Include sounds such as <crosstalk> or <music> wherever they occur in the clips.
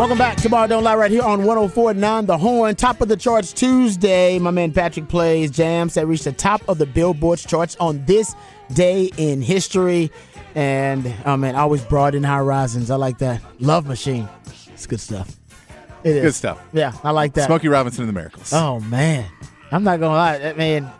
Welcome back to Ball Don't Lie right here on 1049 The Horn. Top of the charts Tuesday. My man Patrick plays jams that reached the top of the Billboard charts on this day in history. And oh man, always broaden horizons. I like that. Love Machine. It's good stuff. It is. Good stuff. Yeah, I like that. Smokey Robinson and the Miracles. Oh man. I'm not gonna lie, that man.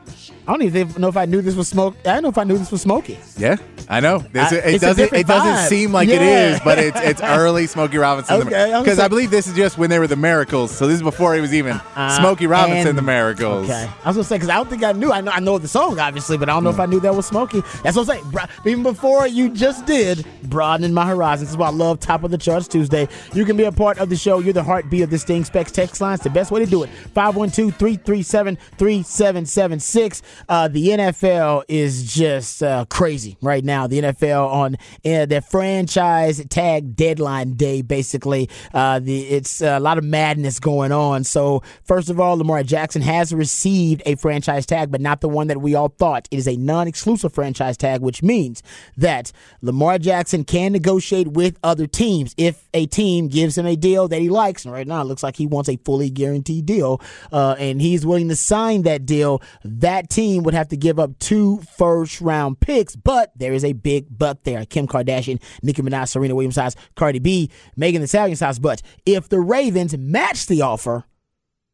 I don't even know if I knew this was smoke. I don't know if I knew this was Smokey. Yeah, I know. I- it doesn't. It doesn't seem like it Yeah. is, but it's it's early Smokey Robinson. Okay, I Because I believe this is just when they were the Miracles. So this is before he was even Uh, Smokey Robinson, and- the Miracles. Okay, I was gonna say because I don't think I knew. I know I know the song obviously, but I don't know if I knew that was Smokey. That's what I'm saying. Bro- Even before you just did broadening my horizons. This is why I love Top of the Charts Tuesday. You can be a part of the show. You're the heartbeat of this thing. Specs text lines the best way to do it. 512-337-3776. Uh, the NFL is just uh, crazy right now. The NFL on uh, their franchise tag deadline day, basically. Uh, the it's a lot of madness going on. So first of all, Lamar Jackson has received a franchise tag, but not the one that we all thought. It is a non-exclusive franchise tag, which means that Lamar Jackson can negotiate with other teams if a team gives him a deal that he likes. And right now, it looks like he wants a fully guaranteed deal, uh, and he's willing to sign that deal. That team would have to give up two first round picks, but there is a big but there. Kim Kardashian, Nicki Minaj, Serena Williams size, Cardi B, Megan Thee Stallion size. But if the Ravens match the offer,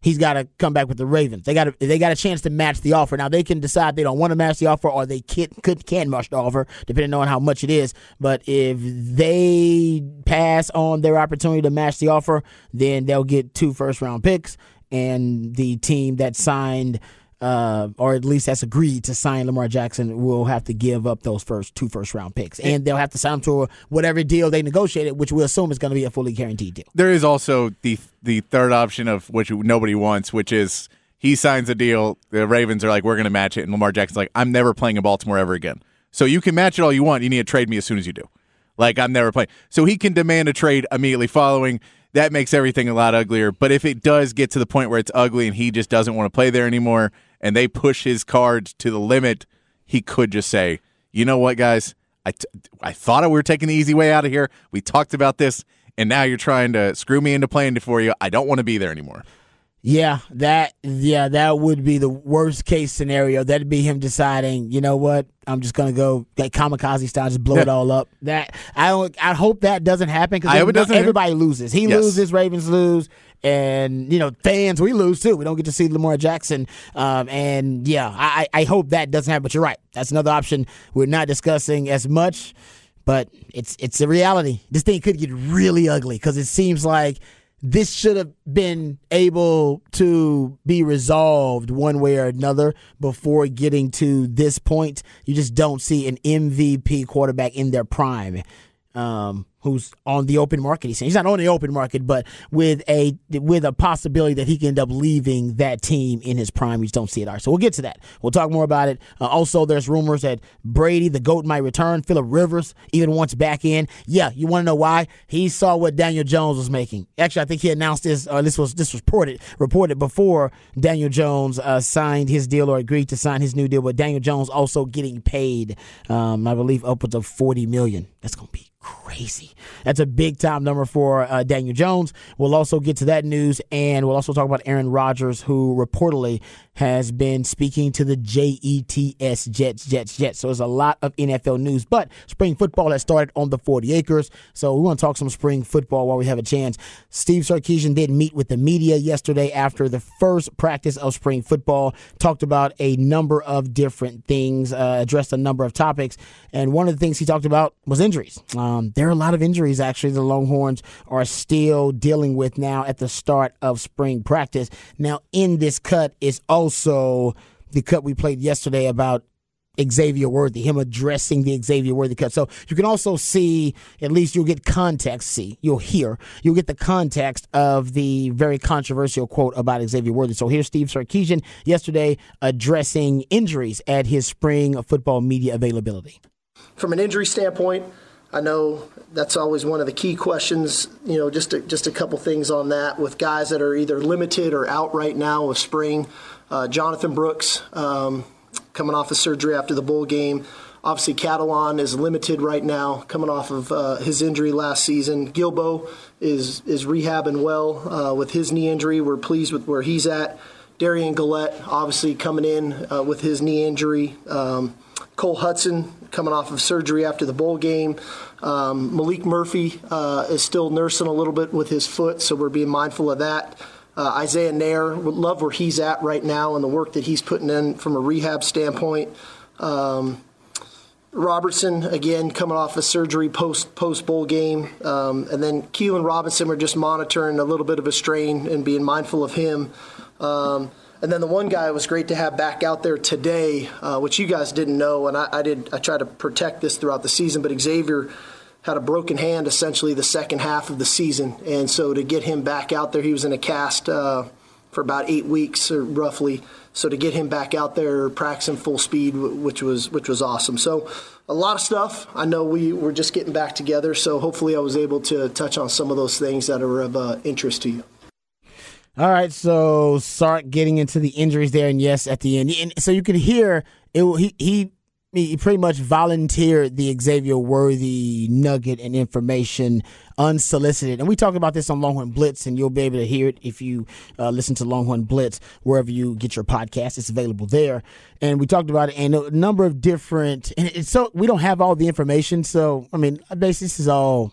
he's got to come back with the Ravens. They got they got a chance to match the offer. Now they can decide they don't want to match the offer or they can could can match the offer depending on how much it is. But if they pass on their opportunity to match the offer, then they'll get two first round picks, and the team that signed. Uh, or at least that's agreed to sign Lamar Jackson will have to give up those first two first round picks, and they'll have to sign him to whatever deal they negotiated, which we assume is going to be a fully guaranteed deal. There is also the the third option of which nobody wants, which is he signs a deal. The Ravens are like, we're going to match it, and Lamar Jackson's like, I'm never playing in Baltimore ever again. So you can match it all you want. You need to trade me as soon as you do. Like I'm never playing. So he can demand a trade immediately following. That makes everything a lot uglier. But if it does get to the point where it's ugly and he just doesn't want to play there anymore, and they push his cards to the limit, he could just say, "You know what, guys? I, t- I thought we were taking the easy way out of here. We talked about this, and now you're trying to screw me into playing it for you. I don't want to be there anymore." Yeah, that yeah, that would be the worst case scenario. That'd be him deciding, you know what, I'm just gonna go like kamikaze style, just blow it all up. That I don't, I hope that doesn't happen I hope it because everybody loses. He Yes. loses, Ravens lose, and you know fans we lose too. We don't get to see Lamar Jackson, um, and yeah, I, I I hope that doesn't happen. But you're right, that's another option we're not discussing as much. But it's it's a reality. This thing could get really ugly because it seems like this should have been able to be resolved one way or another before getting to this point. You just don't see an MVP quarterback in their prime. Um, who's on the open market? He's, not on the open market, but with a with a possibility that he can end up leaving that team in his prime. You just don't see it. All right, so we'll get to that. We'll talk more about it. Uh, also, there's rumors that Brady, the goat, might return. Philip Rivers even wants back in. Yeah, you want to know why? He saw what Daniel Jones was making. Actually, I think he announced this. Uh, this was this was reported reported before Daniel Jones uh, signed his deal or agreed to sign his new deal. But Daniel Jones also getting paid, um, I believe, upwards of forty million. That's gonna be crazy. That's a big time number for uh, Daniel Jones. We'll also get to that news, and we'll also talk about Aaron Rodgers, who reportedly has been speaking to the JETS Jets, Jets, Jets. So there's a lot of NFL news, but spring football has started on the 40 acres. So we want to talk some spring football while we have a chance. Steve Sarkisian did meet with the media yesterday after the first practice of spring football, talked about a number of different things, uh, addressed a number of topics, and one of the things he talked about was injuries. Um, there are a lot of injuries actually the Longhorns are still dealing with now at the start of spring practice. Now, in this cut is also the cut we played yesterday about Xavier Worthy, him addressing the Xavier Worthy cut. So you can also see, at least you'll get context, see, you'll hear, you'll get the context of the very controversial quote about Xavier Worthy. So here's Steve Sarkisian yesterday addressing injuries at his spring football media availability. From an injury standpoint, I know that's always one of the key questions. You know, just a, just a couple things on that with guys that are either limited or out right now with spring. Uh, Jonathan Brooks um, coming off of surgery after the bowl game. Obviously, Catalon is limited right now, coming off of uh, his injury last season. Gilbo is is rehabbing well uh, with his knee injury. We're pleased with where he's at. Derion Gullette, obviously coming in uh, with his knee injury. Um, Cole Hutson coming off of surgery after the bowl game. Um, Maalik Murphy uh, is still nursing a little bit with his foot, so we're being mindful of that. Uh, Isaiah Neyor, love where he's at right now and the work that he's putting in from a rehab standpoint. Um, Robertson again coming off a surgery post post bowl game, um, and then Keilan Robinson. We're just monitoring a little bit of a strain and being mindful of him. Um, and then the one guy was great to have back out there today, uh, which you guys didn't know, and I, I did. I tried to protect this throughout the season, but Xavier had a broken hand essentially the second half of the season, and so to get him back out there, he was in a cast uh, for about eight weeks or roughly. So to get him back out there practicing full speed, which was which was awesome. So a lot of stuff. I know we were just getting back together, so hopefully I was able to touch on some of those things that are of uh, interest to you. All right, so Sark getting into the injuries there, and yes, at the end, and so you can hear it. He he he pretty much volunteered the Xavier Worthy nugget and information unsolicited. And we talked about this on Longhorn Blitz, and you'll be able to hear it if you uh, listen to Longhorn Blitz wherever you get your podcast. It's available there. And we talked about it and a number of different. And it's so we don't have all the information. So I mean, basically, this is all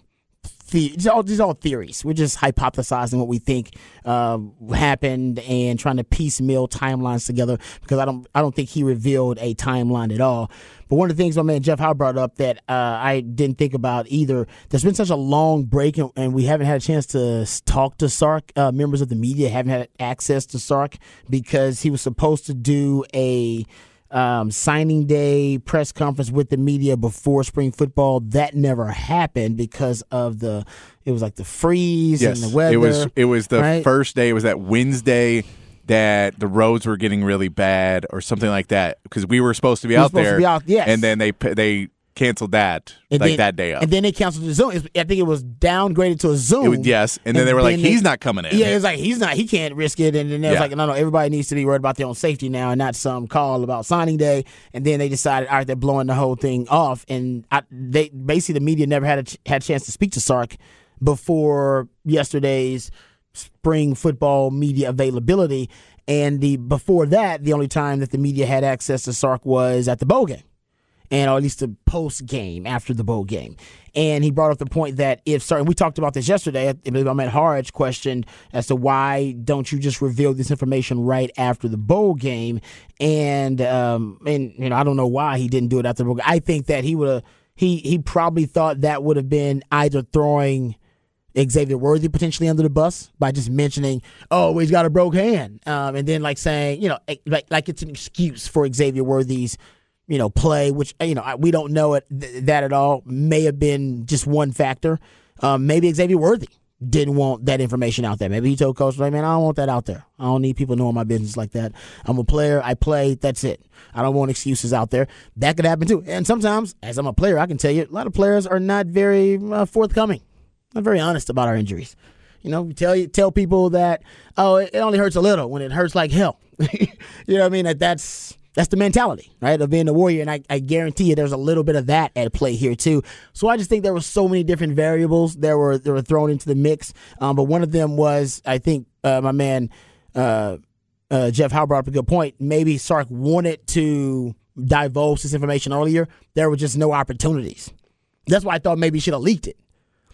these all these all theories. We're just hypothesizing what we think uh, happened and trying to piecemeal timelines together because I don't I don't think he revealed a timeline at all. But one of the things my man Jeff Howe brought up that uh, I didn't think about either. There's been such a long break and, and we haven't had a chance to talk to Sark. Uh, members of the media haven't had access to Sark because he was supposed to do a um, signing day press conference with the media before spring football. That never happened because of the it was like the freeze yes, and the weather. It was it was the right? first day. It was that Wednesday that the roads were getting really bad or something like that because we were supposed to be We out supposed to there. be out- yes. and then they they canceled that And like then- that day up. And then they canceled the Zoom. I think it was downgraded to a Zoom. Was- yes, and then they were like, they- "He's not coming in." Yeah, it was like he's not. He can't risk it. And then they was Yeah. like, no, no, everybody needs to be worried about their own safety now, and not some call about signing day. And then they decided, all right, they're blowing the whole thing off. And I, they basically the media never had a ch- had a chance to speak to Sark before yesterday's spring football media availability. And the before that, the only time that the media had access to Sark was at the bowl game and or at least the post game after the bowl game. And he brought up the point that if sorry, we talked about this yesterday. I believe I met Harge questioned as to why don't you just reveal this information right after the bowl game? And um, and you know I don't know why he didn't do it after the bowl. Game. I think that he would have he he probably thought that would have been either throwing. Xavier Worthy potentially under the bus by just mentioning, oh, he's got a broke hand, um, and then like saying, you know, like like it's an excuse for Xavier Worthy's you know, play, which you know we don't know it th- that at all. May have been just one factor. Um, maybe Xavier Worthy didn't want that information out there. Maybe he told coach, like, man, I don't want that out there. I don't need people knowing my business like that. I'm a player. I play. That's it. I don't want excuses out there. That could happen too. And sometimes, as I'm a player, I can tell you, a lot of players are not very uh, forthcoming, not very honest about our injuries. You know, tell you tell people that oh, it, it only hurts a little when it hurts like hell. <laughs> you know what I mean? That that's that's the mentality, right, of being a warrior. And I, I guarantee you, there's a little bit of that at play here too. So I just think there were so many different variables that were that were thrown into the mix. Um, but one of them was, I think, uh, my man uh, uh, Jeff Howe brought up a good point. Maybe Sark wanted to divulge this information earlier. There were just no opportunities. That's why I thought maybe he should have leaked it.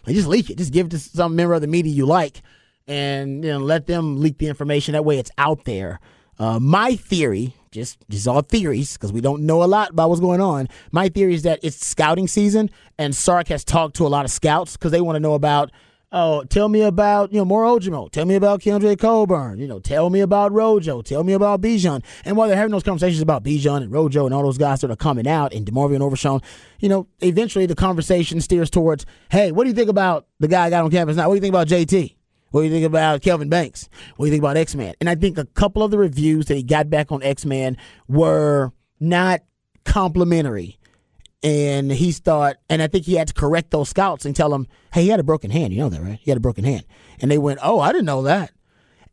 Like, just leak it. Just give it to some member of the media you like, and you know, let them leak the information. That way, it's out there. Uh, my theory, just just all theories, because we don't know a lot about what's going on. My theory is that it's scouting season, and Sark has talked to a lot of scouts because they want to know about. Oh, tell me about you know Moro Ojomo. Tell me about Keondre Coburn. You know, tell me about Rojo. Tell me about Bijan. And while they're having those conversations about Bijan and Rojo and all those guys that are coming out and DeMarvion and Overshown, you know, eventually the conversation steers towards, hey, what do you think about the guy I got on campus now? What do you think about JT? What do you think about Kelvin Banks? What do you think about X Man? And I think a couple of the reviews that he got back on X Man were not complimentary. And he thought, and I think he had to correct those scouts and tell them, hey, he had a broken hand. You know that, right? He had a broken hand. And they went, oh, I didn't know that.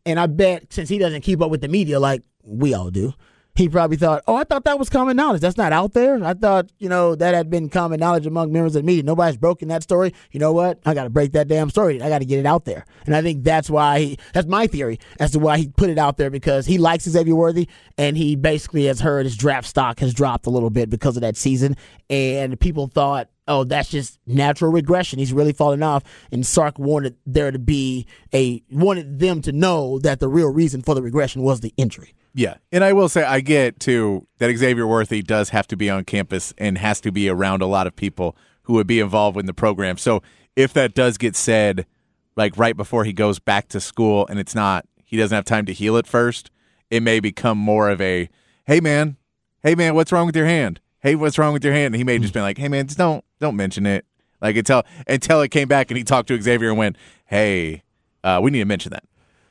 And I bet since he doesn't keep up with the media like we all do, he probably thought, oh, I thought that was common knowledge. That's not out there. I thought, you know, that had been common knowledge among members of the media. Nobody's broken that story. You know what? I got to break that damn story. I got to get it out there. And I think that's why he, that's my theory as to why he put it out there because he likes Xavier Worthy and he basically has heard his draft stock has dropped a little bit because of that season. And people thought, oh, that's just natural regression. He's really falling off. And Sark wanted there to be a, wanted them to know that the real reason for the regression was the injury. Yeah, and I will say I get too that Xavier Worthy does have to be on campus and has to be around a lot of people who would be involved in the program. So if that does get said, like right before he goes back to school, and it's not he doesn't have time to heal it first, it may become more of a, hey man, hey man, what's wrong with your hand? Hey, what's wrong with your hand? And he may just been like, hey man, just don't don't mention it. Like until until it came back and he talked to Xavier and went, hey, uh, we need to mention that.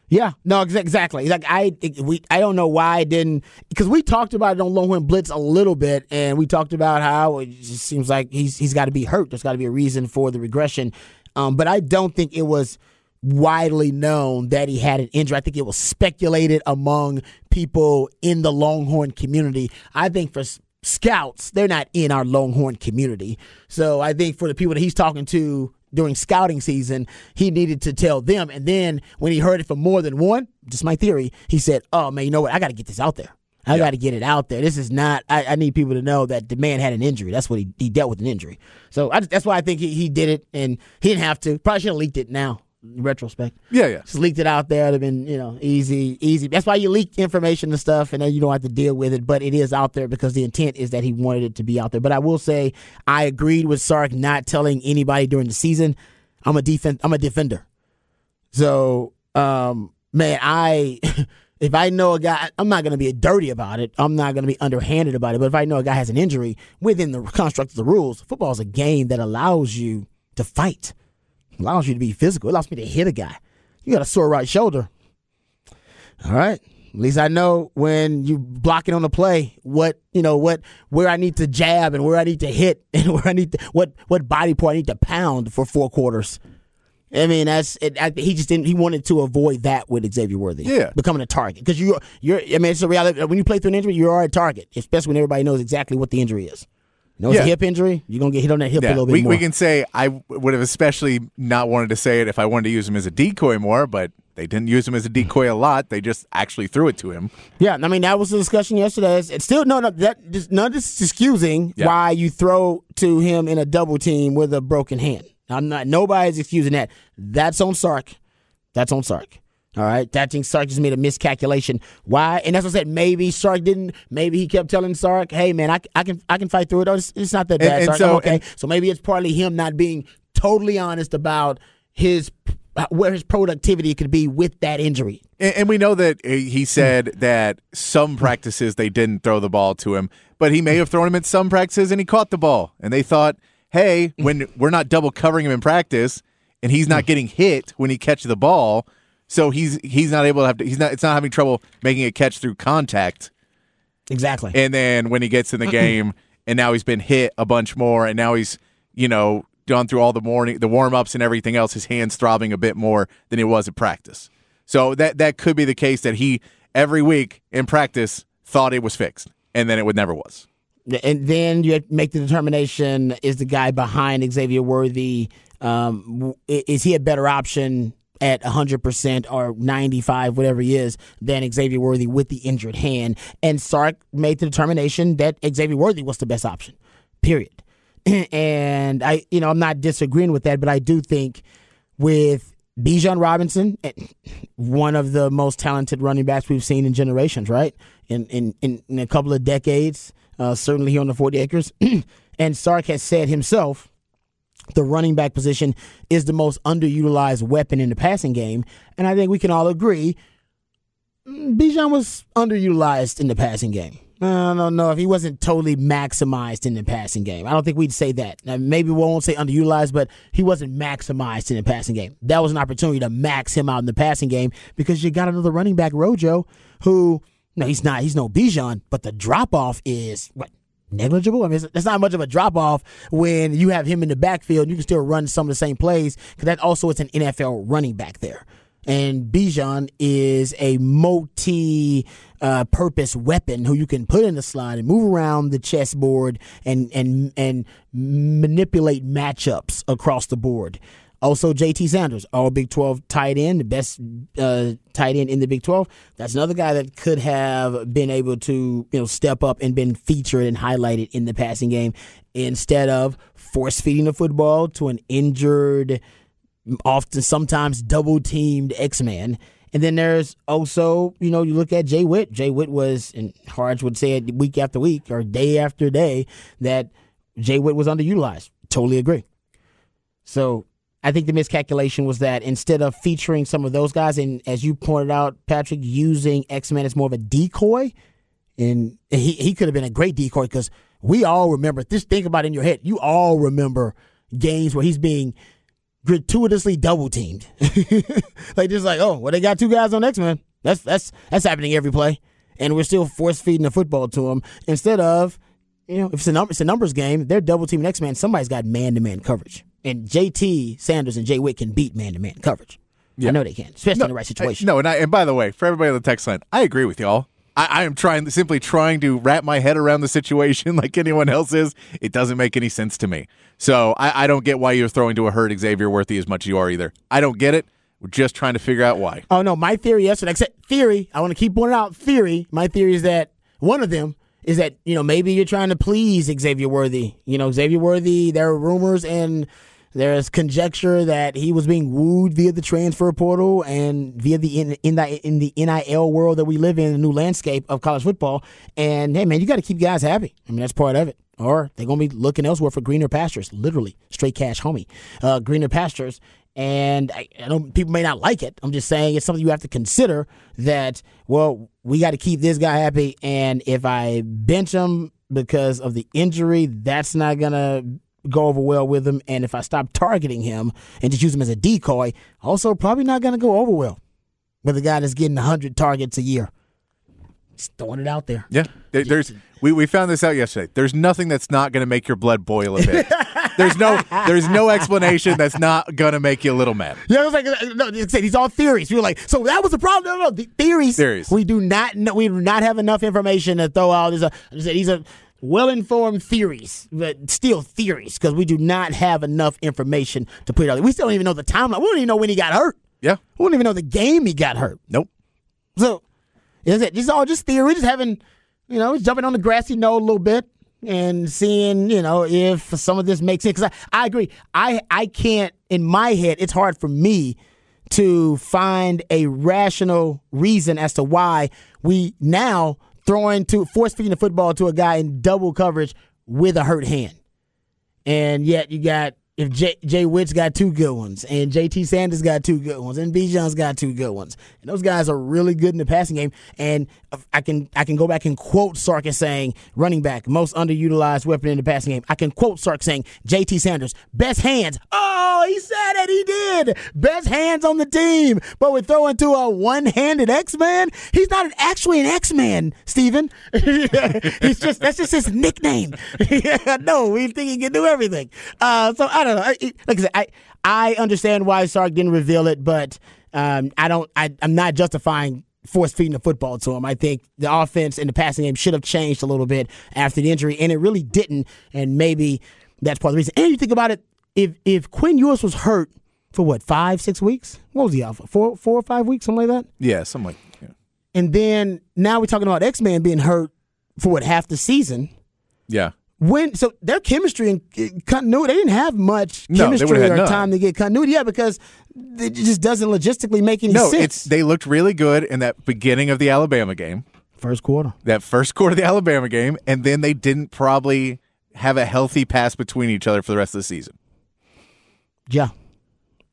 Yeah, no, exactly. Like I, we, I don't know why I didn't because we talked about it on Longhorn Blitz a little bit, and we talked about how it just seems like he's he's got to be hurt. There's got to be a reason for the regression, um, but I don't think it was widely known that he had an injury. I think it was speculated among people in the Longhorn community. I think for scouts, they're not in our Longhorn community, so I think for the people that he's talking to during scouting season, he needed to tell them. And then when he heard it from more than one, just my theory, he said, "Oh man, you know what? I got to get this out there. I yeah. got to get it out there. This is not. I, I, need people to know that the man had an injury. That's what he he dealt with an injury. So I, that's why I think he, he did it, and he didn't have to. Probably should have leaked it now retrospect. Yeah, yeah. Just leaked it out there. It'd have been, you know, easy, easy. That's why you leak information and stuff, and then you don't have to deal with it. But it is out there because the intent is that he wanted it to be out there. But I will say, I agreed with Sark not telling anybody during the season. I'm a defense. I'm a defender. So, um, man, I <laughs> if I know a guy, I'm not going to be dirty about it. I'm not going to be underhanded about it. But if I know a guy has an injury within the construct of the rules, football is a game that allows you to fight, allows you to be physical. It allows me to hit a guy. You got a sore right shoulder. All right. At least I know when you blocking on the play what you know what where I need to jab and where I need to hit <laughs> and where I need to what what body part I need to pound for four quarters. I mean, that's it, I, he just didn't. He wanted to avoid that with Xavier Worthy. Yeah, becoming a target because you you're. I mean, it's a reality. When you play through an injury, you are a target, especially when everybody knows exactly what the injury is. You know, it's yeah. a hip injury. You're gonna get hit on that hip yeah. a little bit we, more. We can say I would have especially not wanted to say it if I wanted to use him as a decoy more, but they didn't use him as a decoy a lot. They just actually threw it to him. Yeah, I mean that was the discussion yesterday. It's, still no, no that just, none of this is excusing yeah. why you throw to him in a double team with a broken hand. I'm not. Nobody's excusing that. That's on Sark. That's on Sark. All right, that thing Sark just made a miscalculation. Why? And that's what I said. Maybe Sark didn't. Maybe he kept telling Sark, "Hey, man, I, I can I can fight through it. Oh, it's, it's not that bad." And, and Sark, so, okay, so maybe it's partly him not being totally honest about his where his productivity could be with that injury. And, and we know that eh, he said that some practices they didn't throw the ball to him, but he may have thrown him at some practices and he caught the ball. And they thought, hey, when we're not double covering him in practice and he's not mm. getting hit when he catches the ball, so he's he's not able to have to, he's not it's not having trouble making a catch through contact. Exactly. And then when he gets in the <clears throat> game and now he's been hit a bunch more and now he's you know gone through all the morning, the warm ups and everything else, his hands throbbing a bit more than it was at practice. So that that could be the case that he every week in practice thought it was fixed, and then it would never was. And then you make the determination: is the guy behind Xavier Worthy? Um, is he a better option at 100% or 95 whatever he is than Xavier Worthy with the injured hand and Sark made the determination that Xavier Worthy was the best option period <clears throat> and I, you know, I'm not disagreeing with that, but I do think with Bijan Robinson, eh, one of the most talented running backs we've seen in generations, right? In in in, in a couple of decades, uh, certainly here on the 40 acres. <clears throat> and Sark has said himself, the running back position is the most underutilized weapon in the passing game, and I think we can all agree mm, Bijan was underutilized in the passing game. I don't know if he wasn't totally maximized in the passing game. I don't think we'd say that. Now, maybe we won't say underutilized, but he wasn't maximized in the passing game. That was an opportunity to max him out in the passing game because you got another running back, Rojo, who no, he's not. He's no Bijan, but the drop off is what negligible. I mean, that's not much of a drop off when you have him in the backfield. You can still run some of the same plays because that also is an NFL running back there and Bijan is a multi uh, purpose weapon who you can put in the slot and move around the chessboard and and and manipulate matchups across the board. Also, JT Sanders, all Big 12 tight end, the best uh, tight end in the Big 12. That's another guy that could have been able to, you know, step up and been featured and highlighted in the passing game instead of force feeding the football to an injured, often sometimes double teamed X Man. And then there's also, you know, you look at Jay Witt. Jay Witt was, and Harge would say it week after week or day after day, that Jay Witt was underutilized. Totally agree. So I think the miscalculation was that instead of featuring some of those guys, and as you pointed out, Patrick, using X Men as more of a decoy, and he, he could have been a great decoy because we all remember, just think about in your head, you all remember games where he's being gratuitously double teamed. <laughs> like just like, oh, well, they got two guys on X Men. That's that's that's happening every play, and we're still force feeding the football to them instead of, you know, if it's a number, it's a numbers game. They're double teaming X Men. Somebody's got man to man coverage and JT Sanders and Jay Witt can beat man to man coverage. Yeah. I know they can, especially no, in the right situation. I, no, and I, and by the way, for everybody on the text line, I agree with y'all. I, I am trying simply trying to wrap my head around the situation <laughs> like anyone else is. It doesn't make any sense to me. So I, I don't get why you're throwing to a hurt Xavier Worthy as much as you are either. I don't get it. We're just trying to figure out why. Oh no, my theory yesterday. Except theory. I want to keep pointing out theory. My theory is that one of them is that you know maybe you're trying to please Xavier Worthy. You know Xavier Worthy. There are rumors and there's conjecture that he was being wooed via the transfer portal and via the in, in the in the NIL world that we live in, the new landscape of college football. And hey, man, you got to keep guys happy. I mean, that's part of it. Or they're gonna be looking elsewhere for greener pastures, literally straight cash, homie, uh, greener pastures. And I, I know people may not like it. I'm just saying it's something you have to consider. That well, we got to keep this guy happy, and if I bench him because of the injury, that's not gonna go over well with him. And if I stop targeting him and just use him as a decoy, also probably not going to go over well with a guy that's getting 100 targets a year. Just throwing it out there. Yeah, there's we, we found this out yesterday. There's nothing that's not going to make your blood boil a bit. <laughs> there's no there's no explanation that's not going to make you a little mad. Yeah, I was like, uh, no, these all theories. We were like, so that was the problem. No, no, the theories. Theories. We do not know. We do not have enough information to throw out. These are these are well informed theories, but still theories, because we do not have enough information to put it out. We still don't even know the timeline. We don't even know when he got hurt. Yeah. We don't even know the game he got hurt. Nope. So, is it? This is all just theory. Just having, you know, jumping on the grassy knoll a little bit and seeing, you know, if some of this makes sense. Because I, I agree. I, I can't, in my head, it's hard for me to find a rational reason as to why we now throwing to force feeding the football to a guy in double coverage with a hurt hand. And yet you got if Jay, Jay Witt's got two good ones, and JT Sanders got two good ones, and Bijan's got two good ones, and those guys are really good in the passing game. And I can I can go back and quote Sark as saying running back most underutilized weapon in the passing game. I can quote Sark saying JT Sanders best hands. Oh, he said it. He did best hands on the team. But we're throwing to a one-handed X-Man. He's not actually an X-Man, Steven. <laughs> He's just that's just his nickname. <laughs> no, we think he can do everything. Uh, so I don't know. Like I said, I I understand why Sark didn't reveal it, but um, I don't. I, I'm not justifying force feeding the football to him. I think the offense and the passing game should have changed a little bit after the injury, and it really didn't. And maybe that's part of the reason. And you think about it, if if Quinn Ewers was hurt for what five six weeks, what was he out for? Four four or five weeks, something like that. Yeah, something like. Yeah. And then now we're talking about X Man being hurt for what half the season. Yeah when so their chemistry and continuity they didn't have much chemistry no, or none. time to get continuity yeah because it just doesn't logistically make any no, sense. It's, they looked really good in that beginning of the Alabama game. First quarter. That first quarter of the Alabama game, and then they didn't probably have a healthy pass between each other for the rest of the season. Yeah.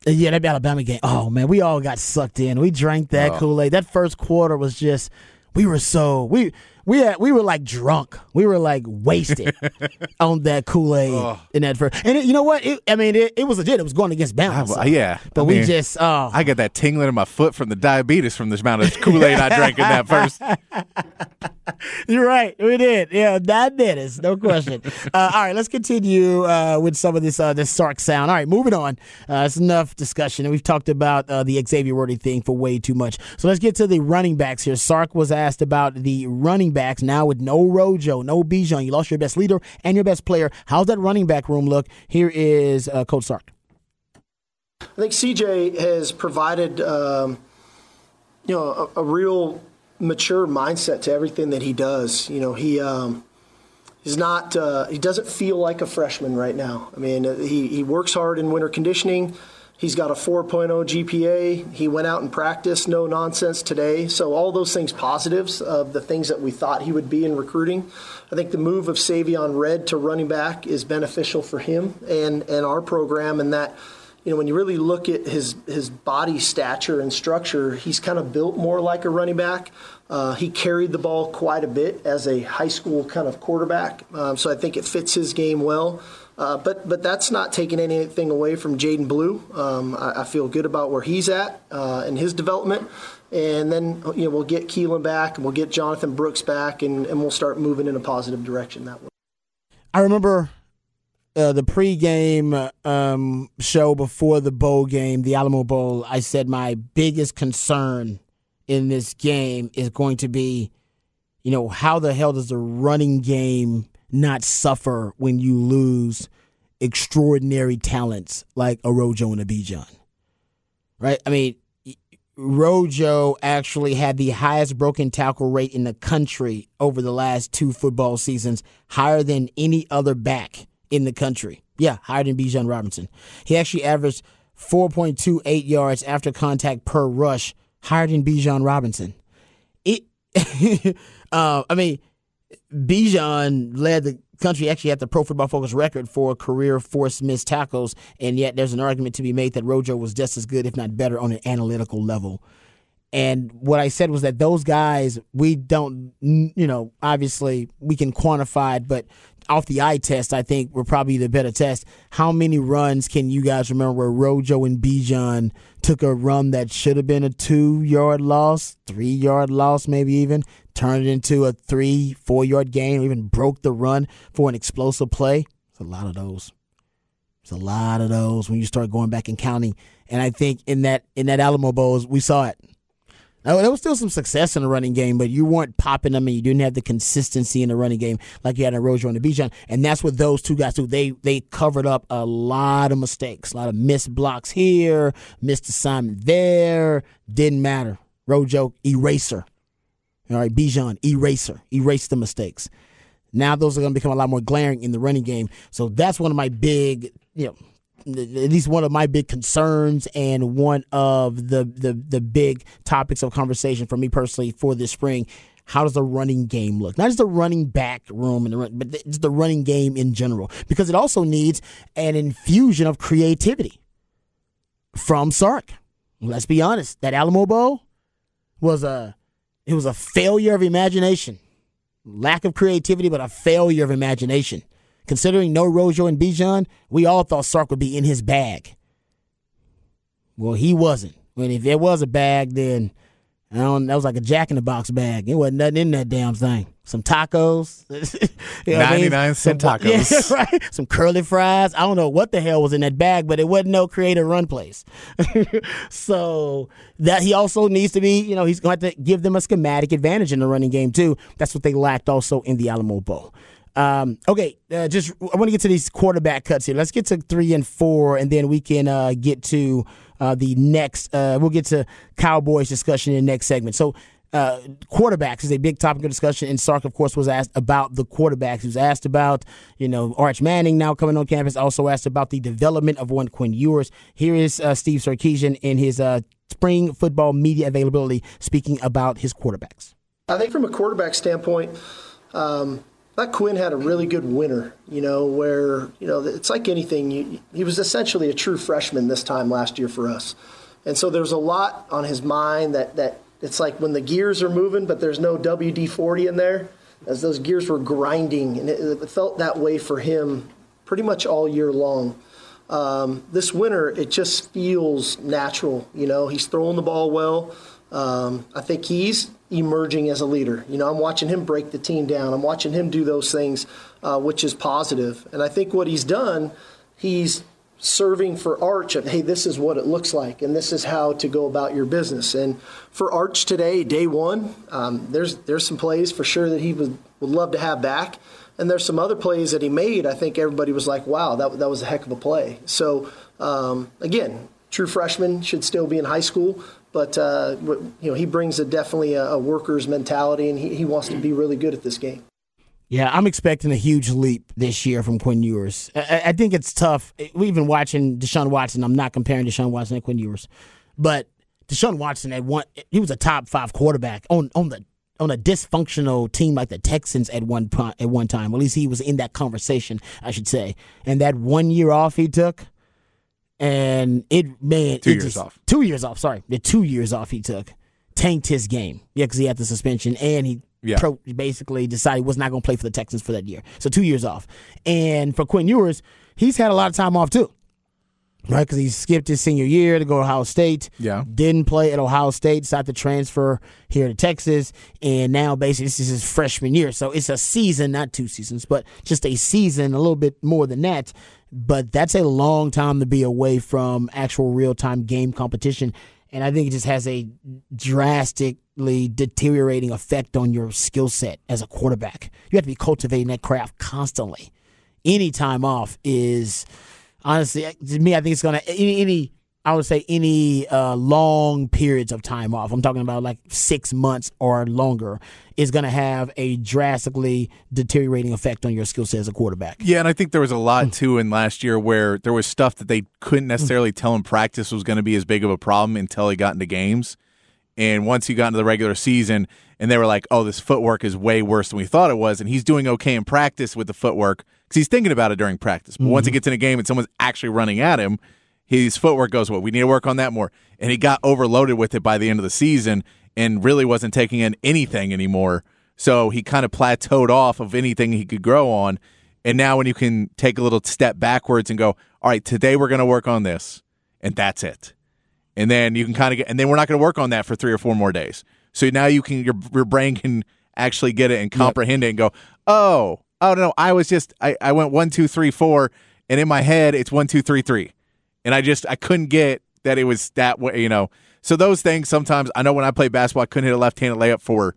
Yeah, that Alabama game. Oh man, we all got sucked in. We drank that oh. Kool Aid. That first quarter was just we were so we we had, we were like drunk. We were like wasted <laughs> on that Kool Aid oh. in that first. And it, you know what? It, I mean, it, it, was legit. It was going against balance. So. Uh, yeah, but I we just oh, I got that tingling in my foot from the diabetes from the amount of Kool Aid I drank in that first. <laughs> <laughs> You're right. We did. Yeah, that did minutes, no question. <laughs> Uh, all right, let's continue uh, with some of this uh, this Sark sound. All right, moving on. Uh, it's enough discussion, and we've talked about uh, the Xavier Worthy thing for way too much. So let's get to the running backs here. Sark was asked about the running backs now with no Rojo, no Bijan. You lost your best leader and your best player. How's that running back room look? Here is uh, Coach Sark. I think CJ has provided, um, you know, a, a real mature mindset to everything that he does. You know, he um, he's not uh, he doesn't feel like a freshman right now. I mean, uh, he he works hard in winter conditioning. He's got a 4.0 GPA. He went out and practiced, no nonsense today. So all those things positives of the things that we thought he would be in recruiting. I think the move of Savion Red to running back is beneficial for him and and our program, and that you know, when you really look at his his body stature and structure, he's kind of built more like a running back. Uh, he carried the ball quite a bit as a high school kind of quarterback, um, so I think it fits his game well. Uh, but but that's not taking anything away from Jaden Blue. Um, I, I, feel good about where he's at uh, in his development. And then you know we'll get Keilan back, and we'll get Jonathan Brooks back, and, and we'll start moving in a positive direction that way. I remember uh, the pregame um, show before the bowl game, the Alamo Bowl, I said my biggest concern in this game is going to be, you know, how the hell does the running game not suffer when you lose extraordinary talents like a Rojo and a Bijan? Right? I mean, Rojo actually had the highest broken tackle rate in the country over the last two football seasons, higher than any other back in the country. Yeah, higher than Bijan Robinson. He actually averaged 4.28 yards after contact per rush, higher than Bijan Robinson. It, <laughs> uh, I mean, Bijan led the country actually at the Pro Football Focus record for career forced missed tackles, and yet there's an argument to be made that Rojo was just as good, if not better, on an analytical level. And what I said was that those guys, we don't, you know, obviously we can quantify it, but off the eye test, I think were probably the better test. How many runs can you guys remember where Rojo and Bijan took a run that should have been a two yard loss, three yard loss, maybe even turned it into a three, four yard gain, or even broke the run for an explosive play? It's a lot of those. It's a lot of those when you start going back and counting. And I think in that in that Alamo Bowl, we saw it. Now, there was still some success in the running game, but you weren't popping them and you didn't have the consistency in the running game like you had in Rojo and the Bijan. And that's what those two guys do. They they covered up a lot of mistakes, a lot of missed blocks here, missed assignment there. Didn't matter. Rojo, eraser. All right, Bijan, eraser. Erase the mistakes. Now those are going to become a lot more glaring in the running game. So that's one of my big, you know, at least one of my big concerns and one of the, the the big topics of conversation for me personally for this spring. How does the running game look? Not just the running back room, and the run, but just the running game in general, because it also needs an infusion of creativity from Sark. Let's be honest, that Alamo Bowl was a it was a failure of imagination, lack of creativity, but a failure of imagination. Considering no Rojo and Bijan, we all thought Sark would be in his bag. Well, he wasn't. And if there was a bag, then I don't, that was like a Jack in the Box bag. It wasn't nothing in that damn thing. Some tacos, <laughs> you know 99 I mean? cent tacos, yeah, <laughs> right? Some curly fries. I don't know what the hell was in that bag, but it wasn't no creative run place. <laughs> so that he also needs to be, you know, he's going to have to give them a schematic advantage in the running game too. That's what they lacked also in the Alamo Bowl. Um, okay, uh, just I want to get to these quarterback cuts here. Let's get to three and four, and then we can uh, get to uh, the next. Uh, we'll get to Cowboys discussion in the next segment. So. Uh, quarterbacks is a big topic of discussion, and Sark, of course, was asked about the quarterbacks. He was asked about, you know, Arch Manning now coming on campus. Also asked about the development of one Quinn Ewers. Here is uh, Steve Sarkisian in his spring football media availability speaking about his quarterbacks. I think from a quarterback standpoint, um, that Quinn had a really good winter, you know, where, you know, it's like anything. You, he was essentially a true freshman this time last year for us. And so there's a lot on his mind that, that it's like when the gears are moving, but there's no WD 40 in there, as those gears were grinding. And it, it felt that way for him pretty much all year long. Um, this winter, it just feels natural. You know, he's throwing the ball well. Um, I think he's emerging as a leader. You know, I'm watching him break the team down. I'm watching him do those things, uh, which is positive. And I think what he's done, he's serving for Arch of, hey, this is what it looks like, and this is how to go about your business. And for Arch today, day one, um, there's there's some plays for sure that he would, would love to have back. And there's some other plays that he made. I think everybody was like, wow, that, that was a heck of a play. So, um, again, true freshman should still be in high school, but uh, you know he brings a definitely a, a worker's mentality, and he, he wants to be really good at this game. Yeah, I'm expecting a huge leap this year from Quinn Ewers. I, I think it's tough. We've been watching Deshaun Watson. I'm not comparing Deshaun Watson and Quinn Ewers, but Deshaun Watson at one, he was a top five quarterback on on the on a dysfunctional team like the Texans at one at one time. At least he was in that conversation, I should say. And that one year off he took, and it man, two it years just, off. Two years off. Sorry, the two years off he took tanked his game. Yeah, because he had the suspension and he Yeah. pro- basically decided he was not going to play for the Texans for that year. So two years off. And for Quinn Ewers, he's had a lot of time off too. Right, because he skipped his senior year to go to Ohio State. Yeah. Didn't play at Ohio State, decided to transfer here to Texas, and now basically this is his freshman year. So it's a season, not two seasons, but just a season, a little bit more than that. But that's a long time to be away from actual real time game competition. And I think it just has a drastically deteriorating effect on your skill set as a quarterback. You have to be cultivating that craft constantly. Any time off is honestly to me. I think it's gonna any, any I would say any uh, long periods of time off. I'm talking about like six months or longer is going to have a drastically deteriorating effect on your skill set as a quarterback. Yeah, and I think there was a lot hmm. too in last year where there was stuff that they couldn't hmm. necessarily tell in practice was going to be as big of a problem until he got into games. And once he got into the regular season, and they were like, "Oh, this footwork is way worse than we thought it was," and he's doing okay in practice with the footwork because he's thinking about it during practice. But once he mm-hmm. gets in a game and someone's actually running at him, his footwork goes, "Well, we need to work on that more." And he got overloaded with it by the end of the season, and really wasn't taking in anything anymore. So he kind of plateaued off of anything he could grow on. And now, when you can take a little step backwards and go, "All right, today we're going to work on this," and that's it and then you can kind of get, and then we're not going to work on that for three or four more days. So now you can your your brain can actually get it and comprehend it and go, oh, oh no, I was just I I went one two three four, and in my head it's one two three three, and I just I couldn't get that it was that way, you know. So those things sometimes I know when I played basketball I couldn't hit a left handed layup for.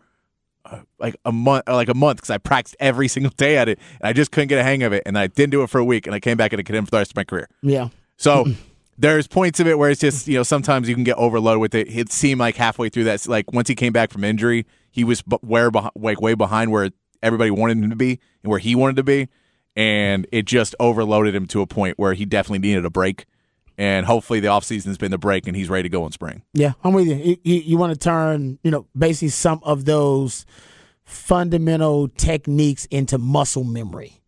Uh, like a month, like a month, because I practiced every <laughs> single day at it, and I just couldn't get a hang of it, and I didn't do it for a week, and I came back and I could for the rest of my career. Yeah. So <clears throat> there's points of it where it's just you know sometimes you can get overloaded with it. It seemed like halfway through that, like once he came back from injury, he was b- where beh- like way behind where everybody wanted him to be and where he wanted to be, and it just overloaded him to a point where he definitely needed a break. And hopefully the offseason's been the break and he's ready to go in spring. Yeah, I'm with you. You, you, you want to turn, you know, basically some of those fundamental techniques into muscle memory.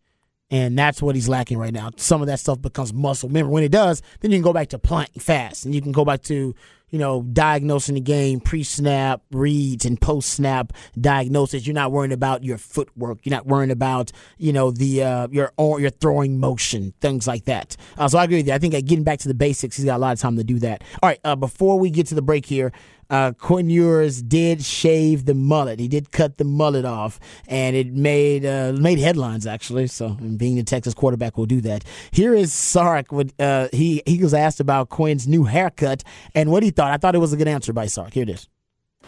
And that's what he's lacking right now. Some of that stuff becomes muscle memory. When it does, then you can go back to playing fast and you can go back to, you know, diagnosing the game, pre snap reads and post snap diagnosis. You're not worrying about your footwork. You're not worrying about, you know, the uh, your your throwing motion, things like that. Uh, so I agree with you. I think uh, getting back to the basics, he's got a lot of time to do that. All right, uh, before we get to the break here, uh, Quinn Ewers did shave the mullet. He did cut the mullet off, and it made uh, made headlines actually. So, being the Texas quarterback will do that. Here is Sark. With uh, he he was asked about Quinn's new haircut and what he thought. I thought it was a good answer by Sark. Here it is.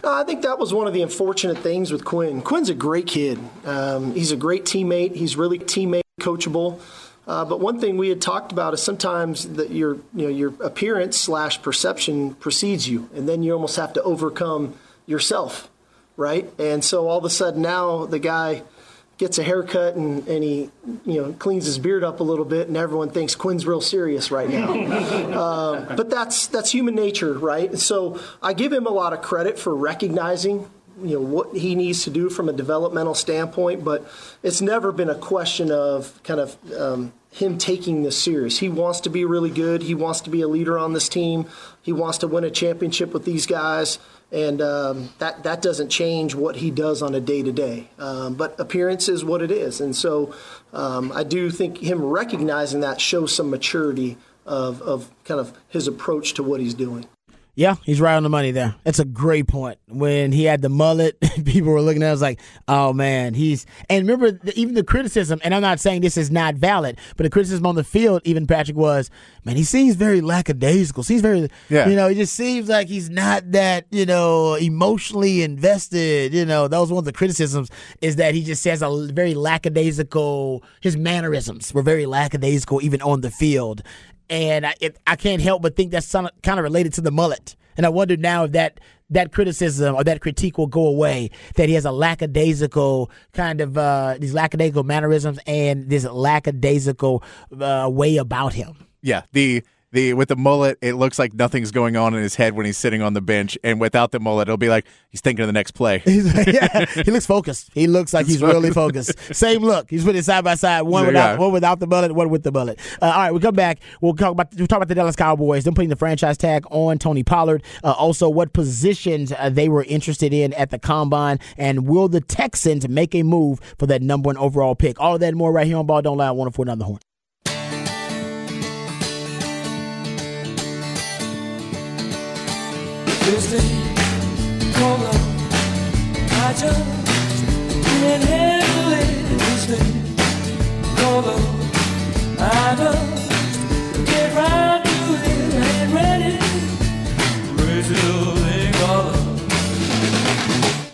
No, I think that was one of the unfortunate things with Quinn. Quinn's a great kid. Um, he's a great teammate. He's really teammate coachable. Uh, but one thing we had talked about is sometimes that your you know your appearance slash perception precedes you, and then you almost have to overcome yourself, right? And so all of a sudden now the guy gets a haircut and, and he you know cleans his beard up a little bit, and everyone thinks Quinn's real serious right now. <laughs> uh, but that's that's human nature, right? So I give him a lot of credit for recognizing you know what he needs to do from a developmental standpoint, but it's never been a question of kind of um, him taking this serious. He wants to be really good. He wants to be a leader on this team. He wants to win a championship with these guys, and um, that that doesn't change what he does on a day to day. But appearance is what it is, and so um, I do think him recognizing that shows some maturity of of kind of his approach to what he's doing. Yeah, he's right on the money there. That's a great point. When he had the mullet, <laughs> people were looking at us like, "Oh man, he's." And remember, the, even the criticism. And I'm not saying this is not valid, but the criticism on the field, even Patrick was, "Man, he seems very lackadaisical. Seems very, Yeah. you know, he just seems like he's not that, you know, emotionally invested. You know, that was one of the criticisms is that he just has a very lackadaisical. His mannerisms were very lackadaisical, even on the field and I, it, I can't help but think that's kind of related to the mullet. And I wonder now if that that criticism or that critique will go away. That he has a lackadaisical kind of uh, these lackadaisical mannerisms and this lackadaisical uh, way about him. Yeah, the the with the mullet, it looks like nothing's going on in his head when he's sitting on the bench, and without the mullet, it'll be like he's thinking of the next play. Yeah, <laughs> he looks focused. He looks like he's really focused. Same look. He's put it side by side. One without one without the mullet, one with the bullet. Uh, all right, we come back. We'll talk about we'll talk about the Dallas Cowboys. Them putting the franchise tag on Tony Pollard. Uh, also, what positions uh, they were interested in at the combine, and will the Texans make a move for that number one overall pick? All that and more right here on Ball Don't Lie. One four down the horn. I just I just get right to it. Ain't ready.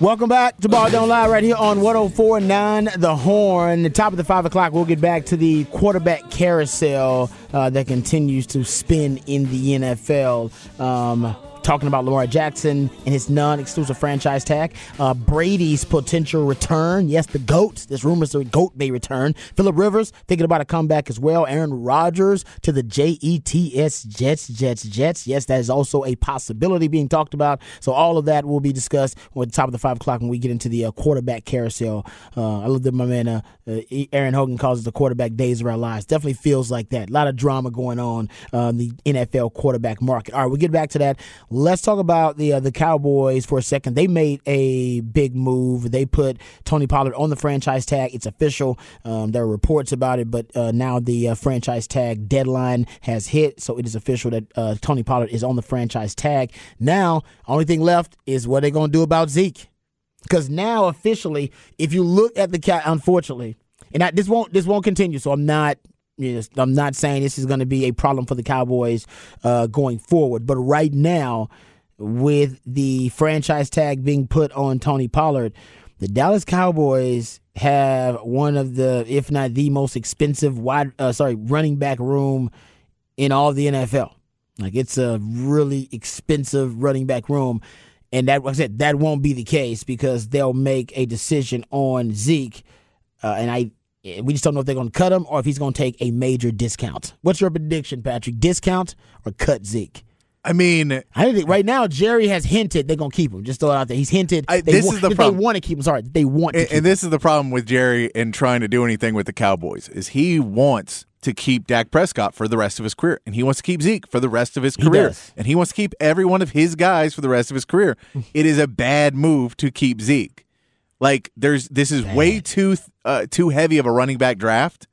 Welcome back to Ball Don't Lie right here on 1049 The Horn. The top of the 5 o'clock, we'll get back to the quarterback carousel uh, that continues to spin in the NFL. Um, talking about Lamar Jackson and his non-exclusive franchise tag. Uh, Brady's potential return. Yes, the GOAT. There's rumors the GOAT may return. Philip Rivers thinking about a comeback as well. Aaron Rodgers to the Jets, Jets, Jets, Jets. Yes, that is also a possibility being talked about. So all of that will be discussed at the top of the 5 o'clock when we get into the uh, quarterback carousel. Uh, I love that my man uh, uh, Aaron Hogan calls it the quarterback days of our lives. Definitely feels like that. A lot of drama going on uh, in the NFL quarterback market. All right, we get back to that. Let's talk about the uh, the Cowboys for a second. They made a big move. They put Tony Pollard on the franchise tag. It's official. Um, there are reports about it, but uh, now the uh, franchise tag deadline has hit, so it is official that uh, Tony Pollard is on the franchise tag. Now, only thing left is what they're going to do about Zeke. Because now officially, if you look at the cat, unfortunately, and I, this won't this won't continue. So I'm not I'm not saying this is going to be a problem for the Cowboys uh, going forward, but right now, with the franchise tag being put on Tony Pollard, the Dallas Cowboys have one of the, if not the most expensive wide, uh, sorry, running back room in all the NFL. Like it's a really expensive running back room, and that like I said that won't be the case because they'll make a decision on Zeke, uh, and I we just don't know if they're going to cut him or if he's going to take a major discount. What's your prediction, Patrick? Discount or cut Zeke? I mean, I think right now Jerry has hinted they're going to keep him. Just throw it out there. He's hinted I- they this want, is the problem. they want to keep him. Sorry, they want to and, and this is the problem with Jerry and trying to do anything with the Cowboys is he wants to keep Dak Prescott for the rest of his career, and he wants to keep Zeke for the rest of his career, and he wants to keep every one of his guys for the rest of his career. <laughs> it is a bad move to keep Zeke. Like there's this is way too uh, too heavy of a running back draft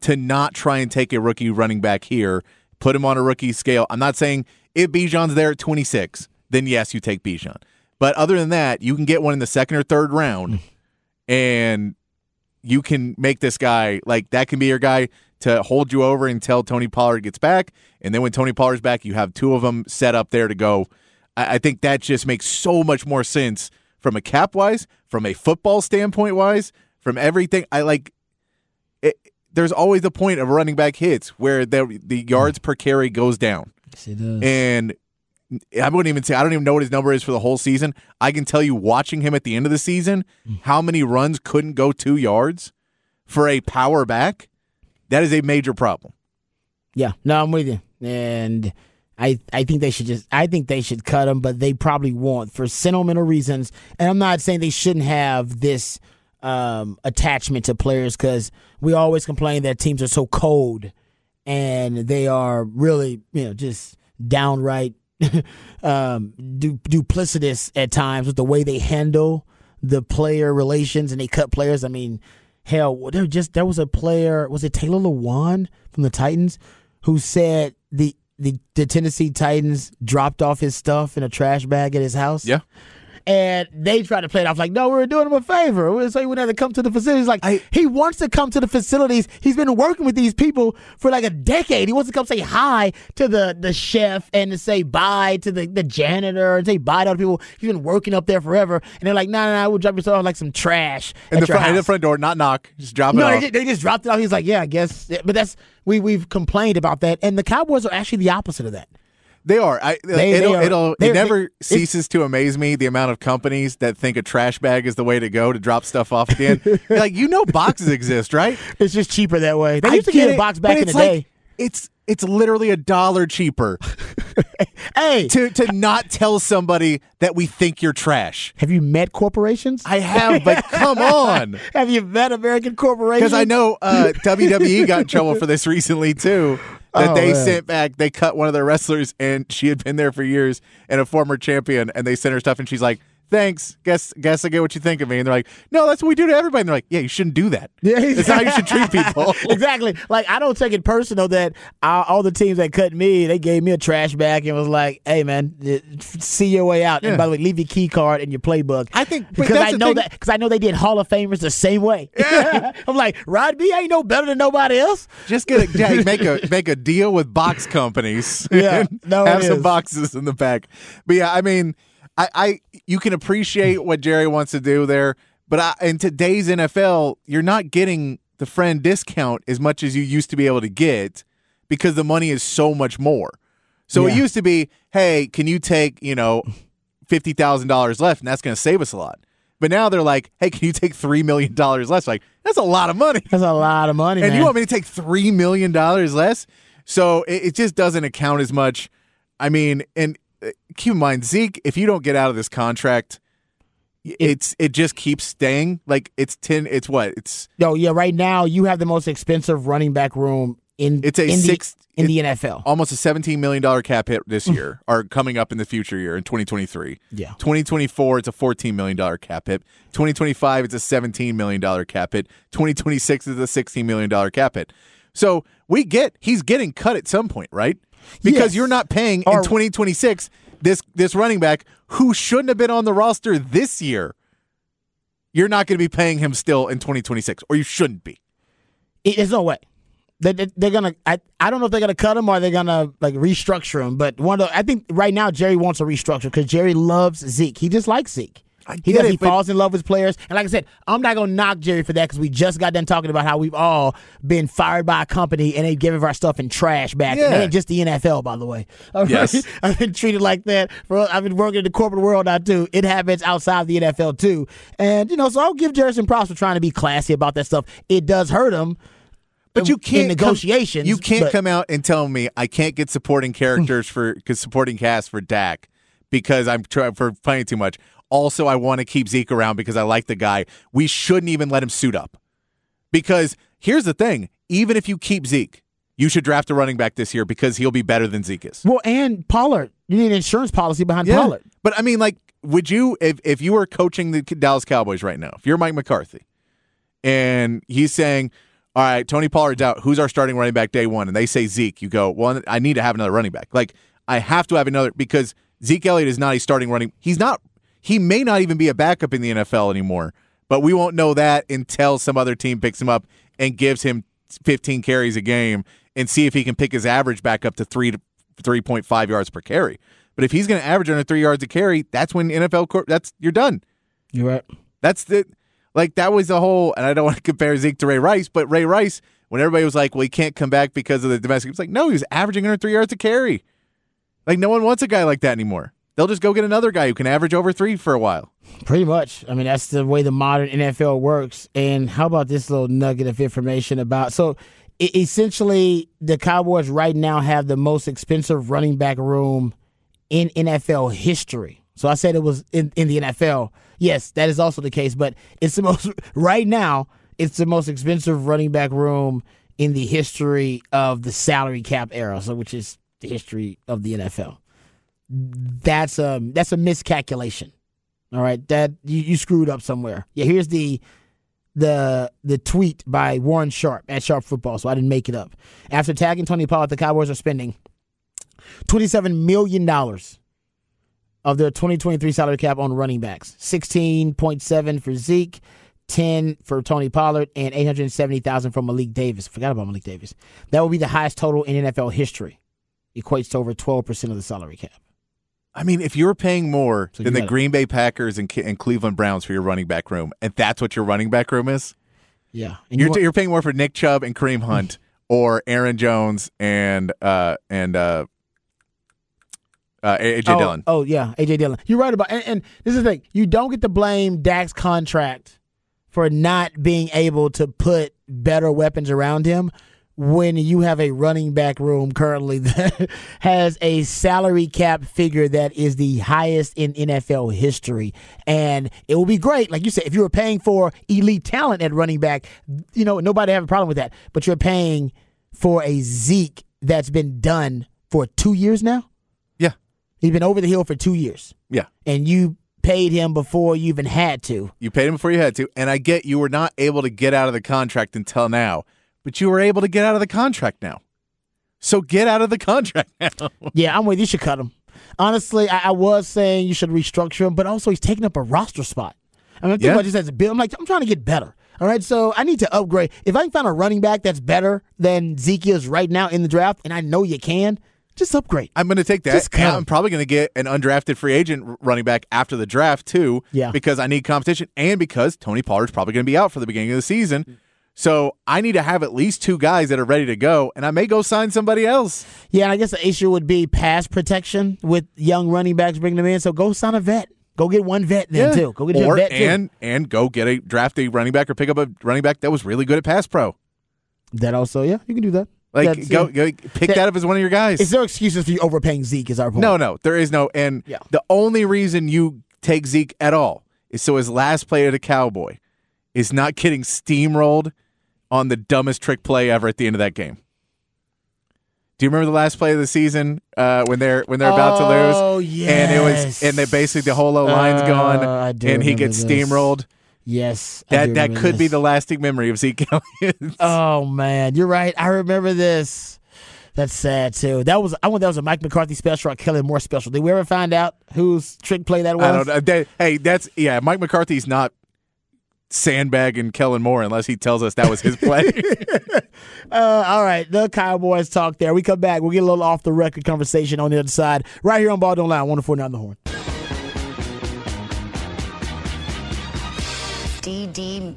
to not try and take a rookie running back here, put him on a rookie scale. I'm not saying if Bijan's there at 26, then yes, you take Bijan. But other than that, you can get one in the second or third round, and you can make this guy like that can be your guy to hold you over until Tony Pollard gets back, and then when Tony Pollard's back, you have two of them set up there to go. I, I think that just makes so much more sense from a cap wise, from a football standpoint wise, from everything. I like. It, there's always a point of running back hits where the the yards per carry goes down, Yes, it does. and I wouldn't even say I don't even know what his number is for the whole season. I can tell you, watching him at the end of the season, mm. how many runs couldn't go two yards for a power back. That is a major problem. Yeah, no, I'm with you, and I I think they should just I think they should cut him, but they probably won't for sentimental reasons. And I'm not saying they shouldn't have this um, attachment to players because we always complain that teams are so cold and they are really you know just downright <laughs> um, du- duplicitous at times with the way they handle the player relations and they cut players. I mean, hell, there just there was a player was it Taylor Lewan from the Titans who said the the, the Tennessee Titans dropped off his stuff in a trash bag at his house? Yeah. And they tried to play it off like, no, we are doing him a favor. We so he wouldn't have to come to the facilities. Like, I- he wants to come to the facilities. He's been working with these people for like a decade. He wants to come say hi to the, the chef and to say bye to the, the janitor and say bye to other people. He's been working up there forever. And they're like, no, no, no, we'll drop you off like some trash In the front, in the front door, not knock, just drop it No, off. they just, they just dropped it off. He's like, yeah, I guess. But that's we we've complained about that, and the Cowboys are actually the opposite of that. They are. I, They- it'll, they are- it'll, it never ceases to amaze me the amount of companies that think a trash bag is the way to go to drop stuff off at the end. Like, you know, boxes exist, right? It's just cheaper that way. They I used to get get a box back in the like- day. It's it's literally a dollar cheaper <laughs> Hey, to to not tell somebody that we think you're trash. have you met corporations? I have, but <laughs> come on. have you met American corporations? Because I know uh, WWE got in trouble for this recently too. That Oh, they man. sent back, they cut one of their wrestlers, and she had been there for years and a former champion, and they sent her stuff, and she's like, "Thanks, guess guess I get what you think of me." And they're like, "No, that's what we do to everybody." And they're like, "Yeah, you shouldn't do that. <laughs> Yeah, That's how you should treat people." <laughs> exactly. Like I don't take it personal that uh, all the teams that cut me, they gave me a trash bag and was like, "Hey, man, see your way out." Yeah. And by the way, leave your key card and your playbook. I think- because I know thing- that because I know they did Hall of Famers the same way. <laughs> I'm like, Rod B ain't no better than nobody else. Just get a yeah, make a make a deal with box companies. Yeah, no, have some boxes in the back. But yeah, I mean, I, I you can appreciate what Jerry wants to do there, but I, in today's NFL, you're not getting the friend discount as much as you used to be able to get because the money is so much more. So it used to be, hey, can you take you know fifty thousand dollars left, and that's going to save us a lot. But now they're like, hey, can you take three million dollars less? Like that's a lot of money. That's a lot of money, And man. you want me to take three million dollars less? So it, it just doesn't account as much. I mean, and keep in mind, Zeke, if you don't get out of this contract, it's it just keeps staying. Like it's ten. It's what? It's no yeah, right now you have the most expensive running back room in It's a in six- the, in the NFL. almost a seventeen million dollar cap hit this mm. year, or coming up in the future year in twenty twenty three. Yeah. Twenty twenty four, it's a fourteen million dollar cap hit. Twenty twenty five, it's a seventeen million dollar cap hit. Twenty twenty six is a sixteen million dollar cap hit. So we get he's getting cut at some point, right? Because Yes. you're not paying in 2026 this this running back who shouldn't have been on the roster this year. You're not going to be paying him still in 2026, or you shouldn't be. There's no way. They, they, they're gonna. I, I don't know if they're gonna cut him or they're gonna like restructure him. But one of the, I think right now Jerry wants a restructure because Jerry loves Zeke. He just likes Zeke. I he get does. it, he falls in love with players. And like I said, I'm not gonna knock Jerry for that because we just got done talking about how we've all been fired by a company and they give our stuff in trash back, And Yeah. that ain't just the NFL, by the way. All right? Yes. <laughs> I've been treated like that. For, I've been working in the corporate world now too. It happens outside the NFL too. And you know, so I'll give Jerry some props for trying to be classy about that stuff. It does hurt him. But you can't come- negotiations. you can't but- come out and tell me I can't get supporting characters for because supporting cast for Dak because I'm trying for playing too much. Also, I want to keep Zeke around because I like the guy. We shouldn't even let him suit up. Because here's the thing: even if you keep Zeke, you should draft a running back this year because he'll be better than Zeke is. Well, and Pollard. You need an insurance policy behind Pollard. But I mean, like, would you if if you were coaching the Dallas Cowboys right now, if you're Mike McCarthy, and he's saying, "All right, Tony Pollard's out. Who's our starting running back day one?" and they say Zeke, you go, "Well, I need to have another running back. Like, I have to have another because Zeke Elliott is not a starting running. Back. He's not. He may not even be a backup in the NFL anymore. But we won't know that until some other team picks him up and gives him 15 carries a game and see if he can pick his average back up to three to 3.5 yards per carry. But if he's going to average under three yards a carry, that's when NFL court. That's you're done. You're right. That's the like that was the whole. And I don't <laughs> want to compare Zeke to Ray Rice, but Ray Rice, when everybody was like, "Well, he can't come back because of the domestic," it's like, no, he was averaging under three yards a carry. Like no one wants a guy like that anymore. They'll just go get another guy who can average over three for a while. Pretty much. I mean, that's the way the modern NFL works. And how about this little nugget of information about so essentially the Cowboys right now have the most expensive running back room in NFL history. So I said it was in, in the NFL. Yes, that is also the case, but it's the <laughs> most right now, it's the most expensive running back room in the history of the salary cap era, so which is the history of the NFL. That's a that's a miscalculation. All right, that you, you screwed up somewhere. Yeah, here's the the the tweet by Warren Sharp at Sharp Football. So I didn't make it up. After tagging Tony Pollard, the Cowboys are spending $27 million of their 2023 salary cap on running backs 16.7 for Zeke. 10 for Tony Pollard and 870,000 for Malik Davis. Forgot about Malik Davis. That would be the highest total in NFL history. Equates to over 12% of the salary cap. I mean, if you're paying more So than the gotta- Green Bay Packers and, and Cleveland Browns for your running back room, and that's what your running back room is, Yeah. And you you're, want- you're paying more for Nick Chubb and Kareem Hunt <laughs> or Aaron Jones and uh and uh, uh AJ oh, Dillon. Oh yeah, AJ Dillon. You're right about, and, and this is the thing: you don't get to blame Dak's contract for not being able to put better weapons around him when you have a running back room currently <laughs> that has a salary cap figure that is the highest in NFL history. And it will be great, like you said, if you were paying for elite talent at running back, you know, nobody have a problem with that. But you're paying for a Zeke that's been done for two years now. Yeah, He's been over the hill for two years, yeah. and you paid him before you even had to. You paid him before you had to, and I get you were not able to get out of the contract until now, but you were able to get out of the contract now. So get out of the <laughs> contract now. Yeah, I'm with you. You should cut him. Honestly, I, I was saying you should restructure him, but also he's taking up a roster spot. I mean, I'm Yeah. about this as a bill. I'm like, I'm trying to get better. All right, so I need to upgrade. If I can find a running back that's better than Zeke is right now in the draft, and I know you can, just upgrade. I'm going to take that. Just. I'm probably going to get an undrafted free agent running back after the draft too. Yeah. because I need competition, and because Tony Pollard's probably going to be out for the beginning of the season. So I need to have at least two guys that are ready to go, and I may go sign somebody else. Yeah, and I guess the issue would be pass protection with young running backs bringing them in. So go sign a vet. Go get one vet then too. Go get or a vet too. and and go get a draft a running back or pick up a running back that was really good at pass pro. That also, yeah, you can do that. Like That's- go, yeah. go pick That- that up as one of your guys. Is there excuses for you overpaying Zeke? Is our point? No, no, there is no. And Yeah. the only reason you take Zeke at all is so his last play at a Cowboy is not getting steamrolled on the dumbest trick play ever at the end of that game. Do you remember the last play of the season uh, when they're when they're about to lose? Oh, And it was and they basically the whole O line's Uh, gone and he gets this. steamrolled. Yes, That that could be the lasting memory of Zeke <laughs> Elliott. Oh man, you're right. I remember this. That's sad too. That was I wonder that was a Mike McCarthy special or Kellen Moore special. Did we ever find out whose trick play that was? I don't know. That- hey, that's yeah. Mike McCarthy's not sandbagging Kellen Moore unless he tells us that was his play. <laughs> Uh, all right, the Cowboys talk there. We come back. We'll get a little off the record conversation on the other side, right here on Ball Don't Lie. One four nine the horn. DD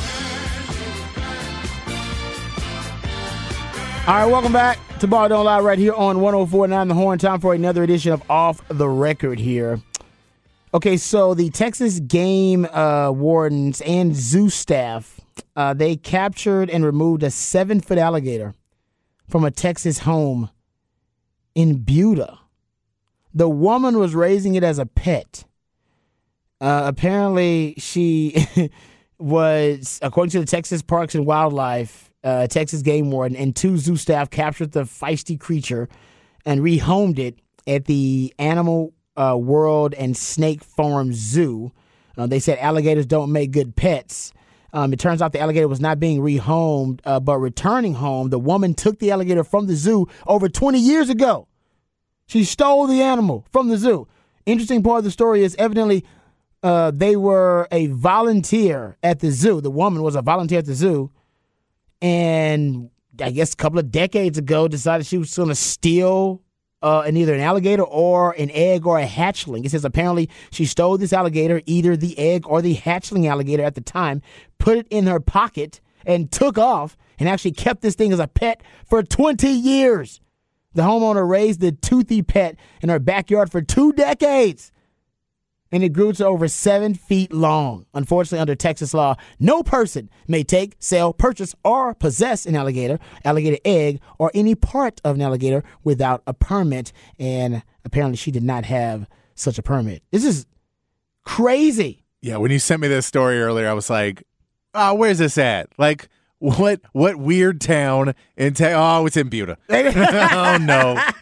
All right, welcome back to Ball Don't Lie right here on 1049 The Horn. Time for another edition of Off the Record here. Okay, so the Texas game uh, wardens and zoo staff, uh, they captured and removed a seven foot alligator from a Texas home in Buda. The woman was raising it as a pet. Uh, apparently, she <laughs> was, according to the Texas Parks and Wildlife, uh, Texas game warden, and two zoo staff captured the feisty creature and rehomed it at the Animal uh, World and Snake Farm Zoo. Uh, they said alligators don't make good pets. Um, it turns out the alligator was not being rehomed, uh, but returning home. The woman took the alligator from the zoo over 20 years ago. She stole the animal from the zoo. Interesting part of the story is evidently uh, they were a volunteer at the zoo. The woman was a volunteer at the zoo, and I guess a couple of decades ago decided she was going to steal uh, an either an alligator or an egg or a hatchling. It says apparently she stole this alligator, either the egg or the hatchling alligator at the time, put it in her pocket, and took off, and actually kept this thing as a pet for 20 years. The homeowner raised the toothy pet in her backyard for two decades and it grew to over seven feet long. Unfortunately, under Texas law, no person may take, sell, purchase, or possess an alligator, alligator egg, or any part of an alligator without a permit. And apparently, she did not have such a permit. This is crazy. Yeah, when you sent me this story earlier, I was like, "Oh, where's this at? Like, what what weird town in ta- Oh, it's in Buda. <laughs> oh no. <laughs> <laughs>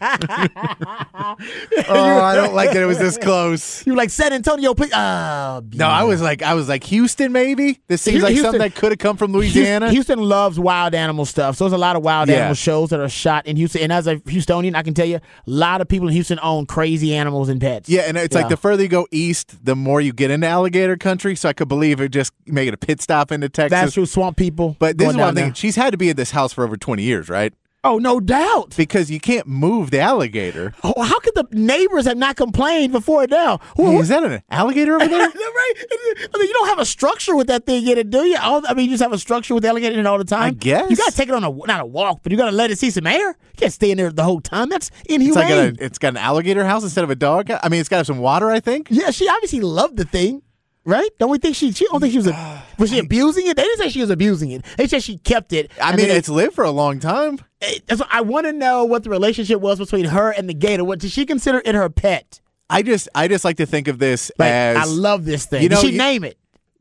oh, I don't like that it was this close. You were like San Antonio, please. Oh, uh, No, I was like, I was like Houston, maybe. This seems like something that could have come from Louisiana. Houston, Houston loves wild animal stuff. So there's a lot of wild Yeah. animal shows that are shot in Houston. And as a Houstonian, I can tell you, a lot of people in Houston own crazy animals and pets. Yeah, and it's Yeah. like the further you go east, the more you get into alligator country. So I could believe it just making a pit stop into Texas. That's true. Swamp people. But this going is what I'm thinking. there. She's had to be in this house for over 20 years, right? Oh, no doubt. Because you can't move the alligator. <laughs> Oh, how could the neighbors have not complained before now? Hey, is that an alligator over there? <laughs> right? I mean, you don't have a structure with that thing in it, do you? All, I mean, you just have a structure with the alligator in it all the time. I guess. you got to take it on a not a walk, but you got to let it see some air. You can't stay in there the whole time. That's It's inhumane. like a, it's got an alligator house instead of a dog. I mean, it's got some water. I think. yeah, she obviously loved the thing, right? Don't we think she? She don't think she was. A, <sighs> was she abusing it? They didn't say she was abusing it. They said she kept it. I mean, it's lived for a long time. it- what- I want to know what the relationship was between her and the gator. What did she consider it her pet? I just, I just like to think of this Like, as. I love this thing. you know, did she you- name it?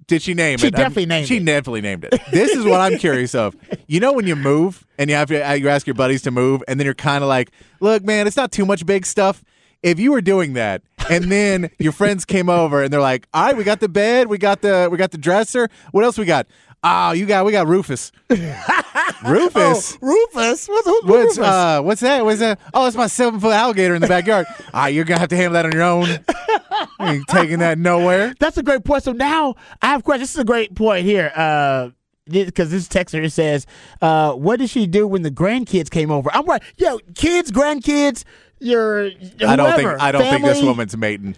Did she name She it? Definitely named she it. definitely named it. This is what I'm curious of. <laughs> You know when you move and you have to uh, you ask your buddies to move, and then you're kind of like, "Look, man, it's not too much big stuff." If you were doing that, and then your friends came over and they're like, "All right, we got the bed, we got the we got the dresser. What else we got? Oh, you got we got Rufus. <laughs> Rufus. Oh, Rufus. What's, who's What's Rufus? uh what's that? What's that? Oh, it's my seven foot alligator in the backyard. <laughs> Ah, you're gonna have to handle that on your own. You ain't taking that nowhere. That's a great point. So now I have a question. This is a great point here. Uh, because this texter says, uh, "What did she do when the grandkids came over?" I'm right. Yo, kids, grandkids, your I don't think I don't think this woman's mating.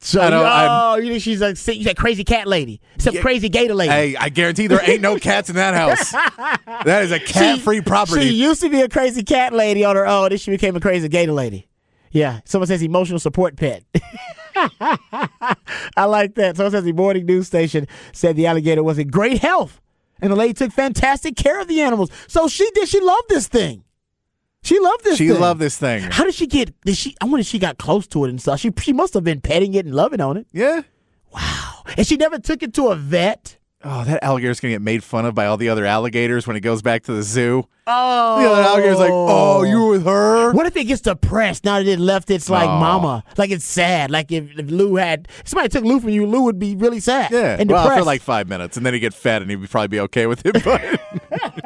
So I don't- I'm- oh, you think she's like you said crazy cat lady, some Yeah. crazy gator lady. Hey, I guarantee there ain't no <laughs> cats in that house. That is a cat free property. She used to be a crazy cat lady on her own. Then she became a crazy gator lady. Yeah. Someone says emotional support pet. <laughs> I like that. Someone says the morning news station said the alligator was in great health and the lady took fantastic care of the animals. So she did. She loved this thing. She loved this she thing. loved this thing. How did she get? Did she? I wonder if she got close to it and stuff. She she must have been petting it and loving on it. Yeah. Wow. And she never took it to a vet. Oh, that alligator's gonna get made fun of by all the other alligators when it goes back to the zoo. Oh, The other alligator's like, "Oh, you were with her." What if it gets depressed now that it left its like Oh. mama? Like it's sad. Like if, if Lou had somebody took Lou from you, Lou would be really sad. Yeah, and well, depressed. for like five minutes, and then he'd get fed, and he'd probably be okay with it. <laughs> But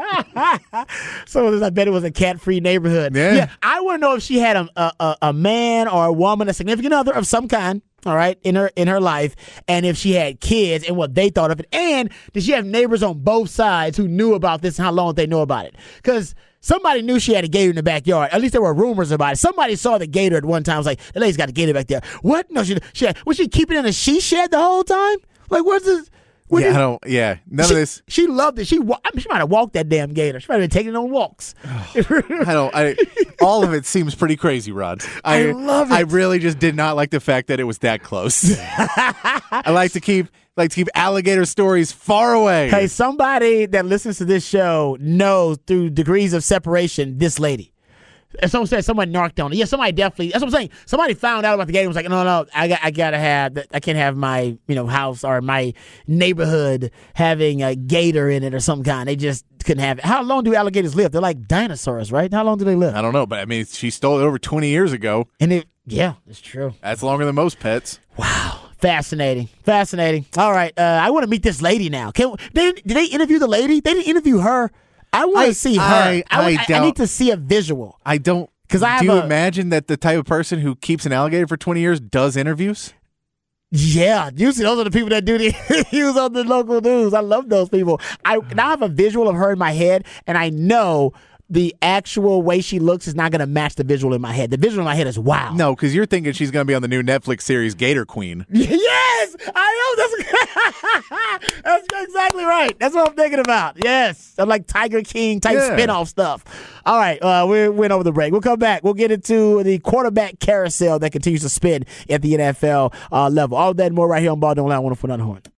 <laughs> so I bet it was a cat-free neighborhood. Yeah. I want to know if she had a, a a- man or a woman, a significant other of some kind. All right, in her in her life, and if she had kids and what they thought of it, and did she have neighbors on both sides who knew about this and how long they knew about it? Because somebody knew she had a gator in the backyard. At least there were rumors about it. Somebody saw the gator at one time. Was like, the lady's got a gator back there. What? No, she she had, was she keeping it in a she shed the whole time? Like, what's this? What yeah, is- I don't. Yeah, none she, of this. She loved it. She wa- I mean, she might have walked that damn gator. She might have been taking it on walks. <sighs> I don't. I, all of it seems pretty crazy, Rod. I, I love I really just did not like the fact that it was that close. <laughs> I like to keep like to keep alligator stories far away. Hey, somebody that listens to this show knows through degrees of separation this lady. And someone said someone narked on it. Yeah, somebody definitely. That's what I'm saying. Somebody found out about the gator. and Was like, no, no, I got, I gotta have. that- I can't have my, you know, house or my neighborhood having a gator in it or some kind. They just couldn't have it. How long do alligators live? They're like dinosaurs, right? How long do they live? I don't know, but I mean, she stole it over 20 years ago. And it, yeah, it's true. That's longer than most pets. Wow. Fascinating, fascinating. All right, uh, I want to meet this lady now. Can they? Did they interview the lady? They didn't interview her. I want to see uh, her. I- I, I I need to see a visual. I don't. Because I do you a- imagine that the type of person who keeps an alligator for 20 years does interviews? Yeah, usually those are the people that do the <laughs> interviews on the local news. I love those people. I mm. now have a visual of her in my head, and I know the actual way she looks is not going to match the visual in my head. The visual in my head is wow. No, because you're thinking she's going to be on the new Netflix series Gator Queen. <laughs> Yes, I know. That's <laughs> that's exactly right. That's what I'm thinking about. Yes, I'm like Tiger King type Yeah. spinoff stuff. All right, uh, we went over the break. We'll come back. We'll get into the quarterback carousel that continues to spin at the NFL uh, level. All that and more right here on Ball Don't Lie. One for another Horn.